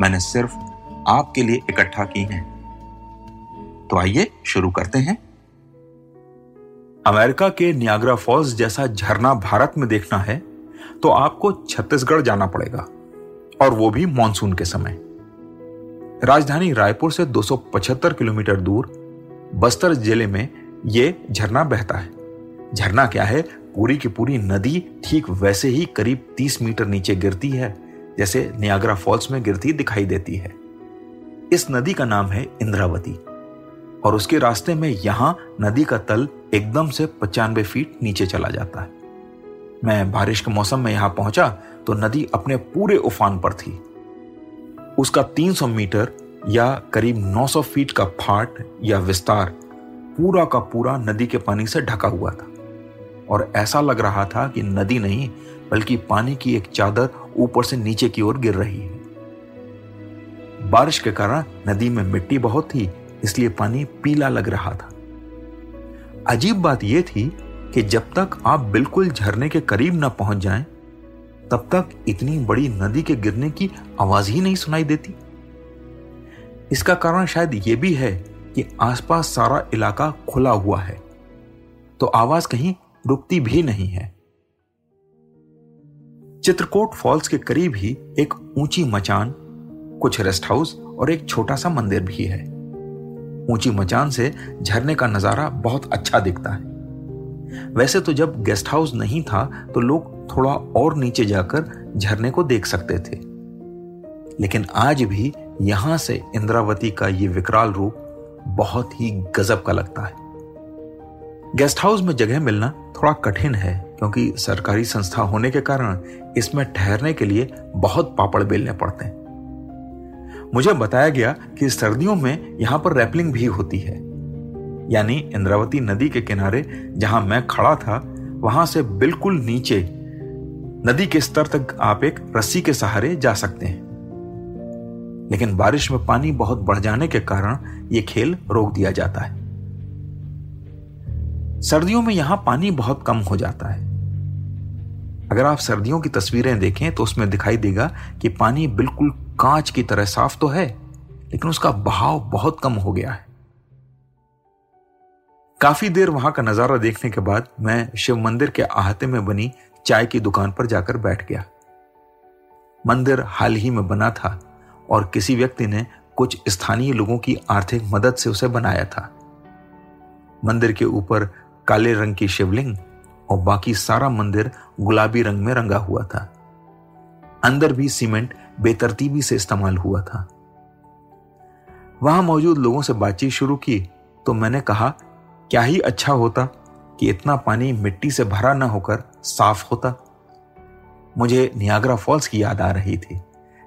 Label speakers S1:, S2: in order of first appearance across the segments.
S1: मैंने सिर्फ़ आपके लिए इकट्ठा की हैं। तो आइए शुरू करते हैं। अमेरिका के नियाग्रा फॉल्स जैसा झरना भारत में देखना है तो आपको छत्तीसगढ़ जाना पड़ेगा, और वो भी मानसून के समय। राजधानी रायपुर से 275 किलोमीटर दूर, बस्तर ज़िले में ये झरना बहता है। झरना क्या है? पूरी की पूरी नदी ठीक वैसे ही करीब 30 मीटर नीचे गिरती है। जैसे नियाग्रा फॉल्स में गिरती दिखाई देती है। इस नदी का नाम है इंद्रावती, और उसके रास्ते में यहाँ नदी का तल एकदम से पचानवे फीट नीचे चला जाता है। मैं बारिश के मौसम में यहाँ पहुँचा तो नदी अपने पूरे उफान पर थी। उसका 300 मीटर या करीब 900 फीट का फाट या विस्तार पूरा का पूरा नदी के पानी से ढका हुआ था, और ऐसा लग रहा था कि नदी नहीं, बल्कि पानी की एक चादर ऊपर से नीचे की ओर गिर रही है। बारिश के कारण नदी में मिट्टी बहुत थी इसलिए पानी पीला लग रहा था। अजीब बात यह थी कि जब तक आप बिल्कुल झरने के करीब न पहुँच जाएँ, तब तक इतनी बड़ी नदी के गिरने की आवाज़ ही नहीं सुनाई देती। इसका कारण शायद यह भी है कि आसपास सारा इलाका खुला हुआ है तो आवाज़ कहीं रुकती भी नहीं है। चित्रकोट फॉल्स के करीब ही एक ऊँची मचान, कुछ रेस्ट हाउस और एक छोटा सा मंदिर भी है। ऊँची मचान से झरने का नज़ारा बहुत अच्छा दिखता है। वैसे तो जब गेस्ट हाउस नहीं था तो लोग थोड़ा और नीचे जाकर झरने को देख सकते थे। लेकिन आज भी यहाँ से इंद्रावती का ये विकराल रूप बहुत ही गजब का लगता है। गेस्ट हाउस में जगह मिलना थोड़ा कठिन है, क्योंकि सरकारी संस्था होने के कारण इसमें ठहरने के लिए बहुत पापड़ बेलने पड़ते हैं। मुझे बताया गया कि सर्दियों में यहाँ पर रैपलिंग भी होती है। यानी इंद्रावती नदी के किनारे जहाँ मैं खड़ा था, वहाँ से बिल्कुल नीचे, नदी के स्तर तक आप एक रस्सी के सहारे जा सकते हैं। लेकिन बारिश में पानी बहुत बढ़ जाने के कारण यह खेल रोक दिया जाता है। सर्दियों में यहाँ पानी बहुत कम हो जाता है। अगर आप सर्दियों की तस्वीरें देखें तो उसमें दिखाई देगा कि पानी बिल्कुल कांच की तरह साफ़ तो है, लेकिन उसका बहाव बहुत कम हो गया है। काफ़ी देर वहाँ का नज़ारा देखने के बाद मैं शिव मंदिर के आहते में बनी चाय की दुकान पर जाकर बैठ गया। मंदिर हाल ही में बना था और किसी व्यक्ति ने कुछ स्थानीय लोगों की आर्थिक मदद से उसे बनाया था। मंदिर के ऊपर काले रंग की शिवलिंग और बाकी सारा मंदिर गुलाबी रंग में रंगा हुआ था। अंदर भी सीमेंट, बेतरतीबी से इस्तेमाल हुआ था। वहाँ मौजूद लोगों से बातचीत शुरू की तो मैंने कहा, क्या ही अच्छा होता कि इतना पानी मिट्टी से भरा ना होकर साफ़ होता? मुझे नियाग्रा फॉल्स की याद आ रही थी,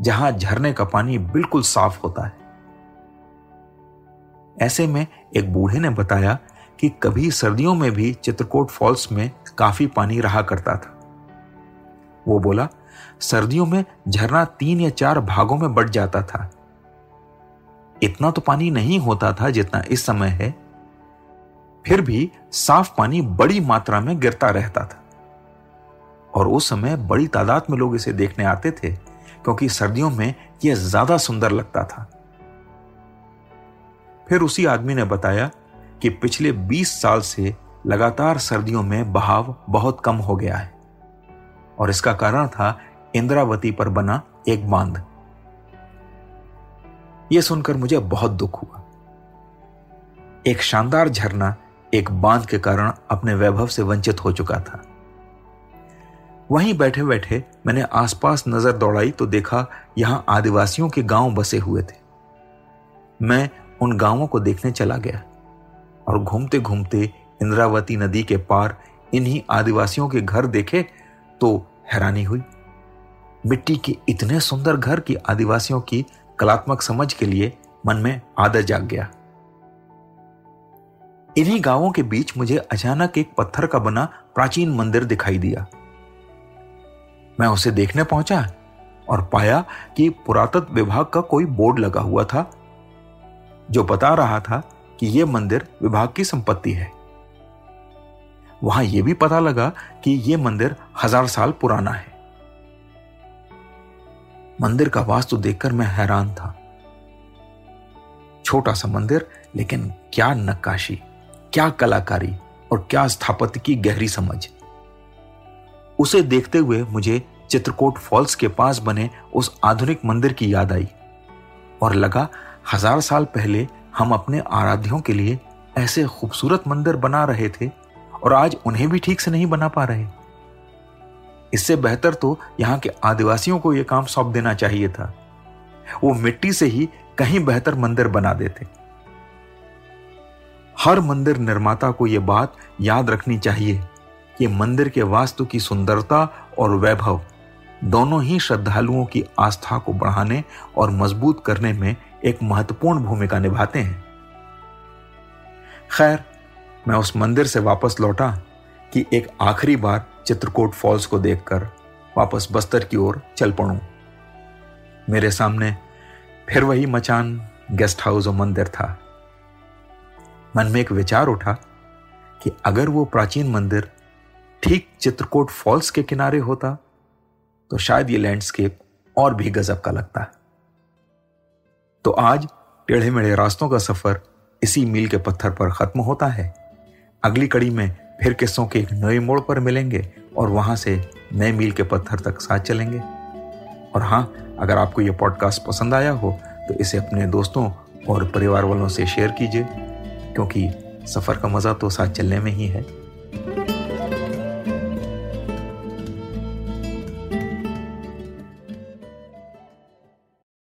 S1: जहाँ झरने का पानी बिल्कुल साफ़ होता है। ऐसे में एक बूढ़े ने बताया कि कभी सर्दियों में भी चित्रकोट फॉल्स में काफ़ी पानी रहा करता था। वो बोला, सर्दियों में झरना तीन या चार भागों में बढ़ जाता था। इतना तो पानी नहीं होता था जितना इस समय है। फिर भी साफ़ पानी बड़ी मात्रा में गिरता रहता था। और उस समय बड़ी तादाद में लोग इसे देखने आते थे, क्योंकि सर्दियों में यह ज़्यादा सुंदर लगता था। फिर उसी आदमी ने बताया कि पिछले 20 साल से लगातार सर्दियों में बहाव बहुत कम हो गया है। और इसका कारण था इंद्रावती पर बना एक बाँध। यह सुनकर मुझे बहुत दुख हुआ। एक शानदार झरना एक बाँध के कारण अपने वैभव से वंचित हो चुका था। वहीं बैठे बैठे मैंने आसपास नज़र दौड़ाई तो देखा यहाँ आदिवासियों के गाँव बसे हुए थे। मैं उन गाँवों को देखने चला गया। और घूमते घूमते इंद्रावती नदी के पार इन्हीं आदिवासियों के घर देखे तो हैरानी हुई। मिट्टी के इतने सुंदर घर की आदिवासियों की कलात्मक समझ के लिए मन में आदर जाग गया। इन्हीं गाँवों के बीच मुझे अचानक एक पत्थर का बना प्राचीन मंदिर दिखाई दिया। मैं उसे देखने पहुँचा और पाया कि पुरातत्व विभाग का कोई बोर्ड लगा हुआ था, जो बता रहा था कि यह मंदिर विभाग की संपत्ति है। वहाँ यह भी पता लगा कि यह मंदिर हज़ार साल पुराना है। मंदिर का वास्तु देखकर मैं हैरान था। छोटा सा मंदिर, लेकिन क्या नक्काशी, क्या कलाकारी और क्या स्थापत्य की गहरी समझ। उसे देखते हुए मुझे चित्रकोट फॉल्स के पास बने उस आधुनिक मंदिर की याद आई और लगा, हज़ार साल पहले हम अपने आराध्यों के लिए ऐसे खूबसूरत मंदिर बना रहे थे और आज उन्हें भी ठीक से नहीं बना पा रहे। इससे बेहतर तो यहाँ के आदिवासियों को यह काम सौंप देना चाहिए था। वो मिट्टी से ही कहीं बेहतर मंदिर बना देते। हर मंदिर निर्माता को यह बात याद रखनी चाहिए कि मंदिर के वास्तु की सुंदरता और वैभव दोनों ही श्रद्धालुओं की आस्था को बढ़ाने और मज़बूत करने में एक महत्वपूर्ण भूमिका निभाते हैं। खैर, मैं उस मंदिर से वापस लौटा कि एक आखिरी बार चित्रकूट फॉल्स को देखकर वापस बस्तर की ओर चल पड़ूं। मेरे सामने फिर वही मचान गेस्ट हाउस और मंदिर था। मन में एक विचार उठा कि अगर वो प्राचीन मंदिर ठीक चित्रकूट फॉल्स के किनारे होता तो शायद ये लैंडस्केप और भी गजब का लगता। तो आज टेढ़े मेढ़े रास्तों का सफ़र इसी मील के पत्थर पर खत्म होता है। अगली कड़ी में फिर किस्सों के एक नए मोड़ पर मिलेंगे और वहाँ से नए मील के पत्थर तक साथ चलेंगे। और हाँ अगर आपको यह पॉडकास्ट पसंद आया हो तो इसे अपने दोस्तों और परिवार वालों से शेयर कीजिए, क्योंकि सफ़र का मज़ा तो साथ चलने में ही है।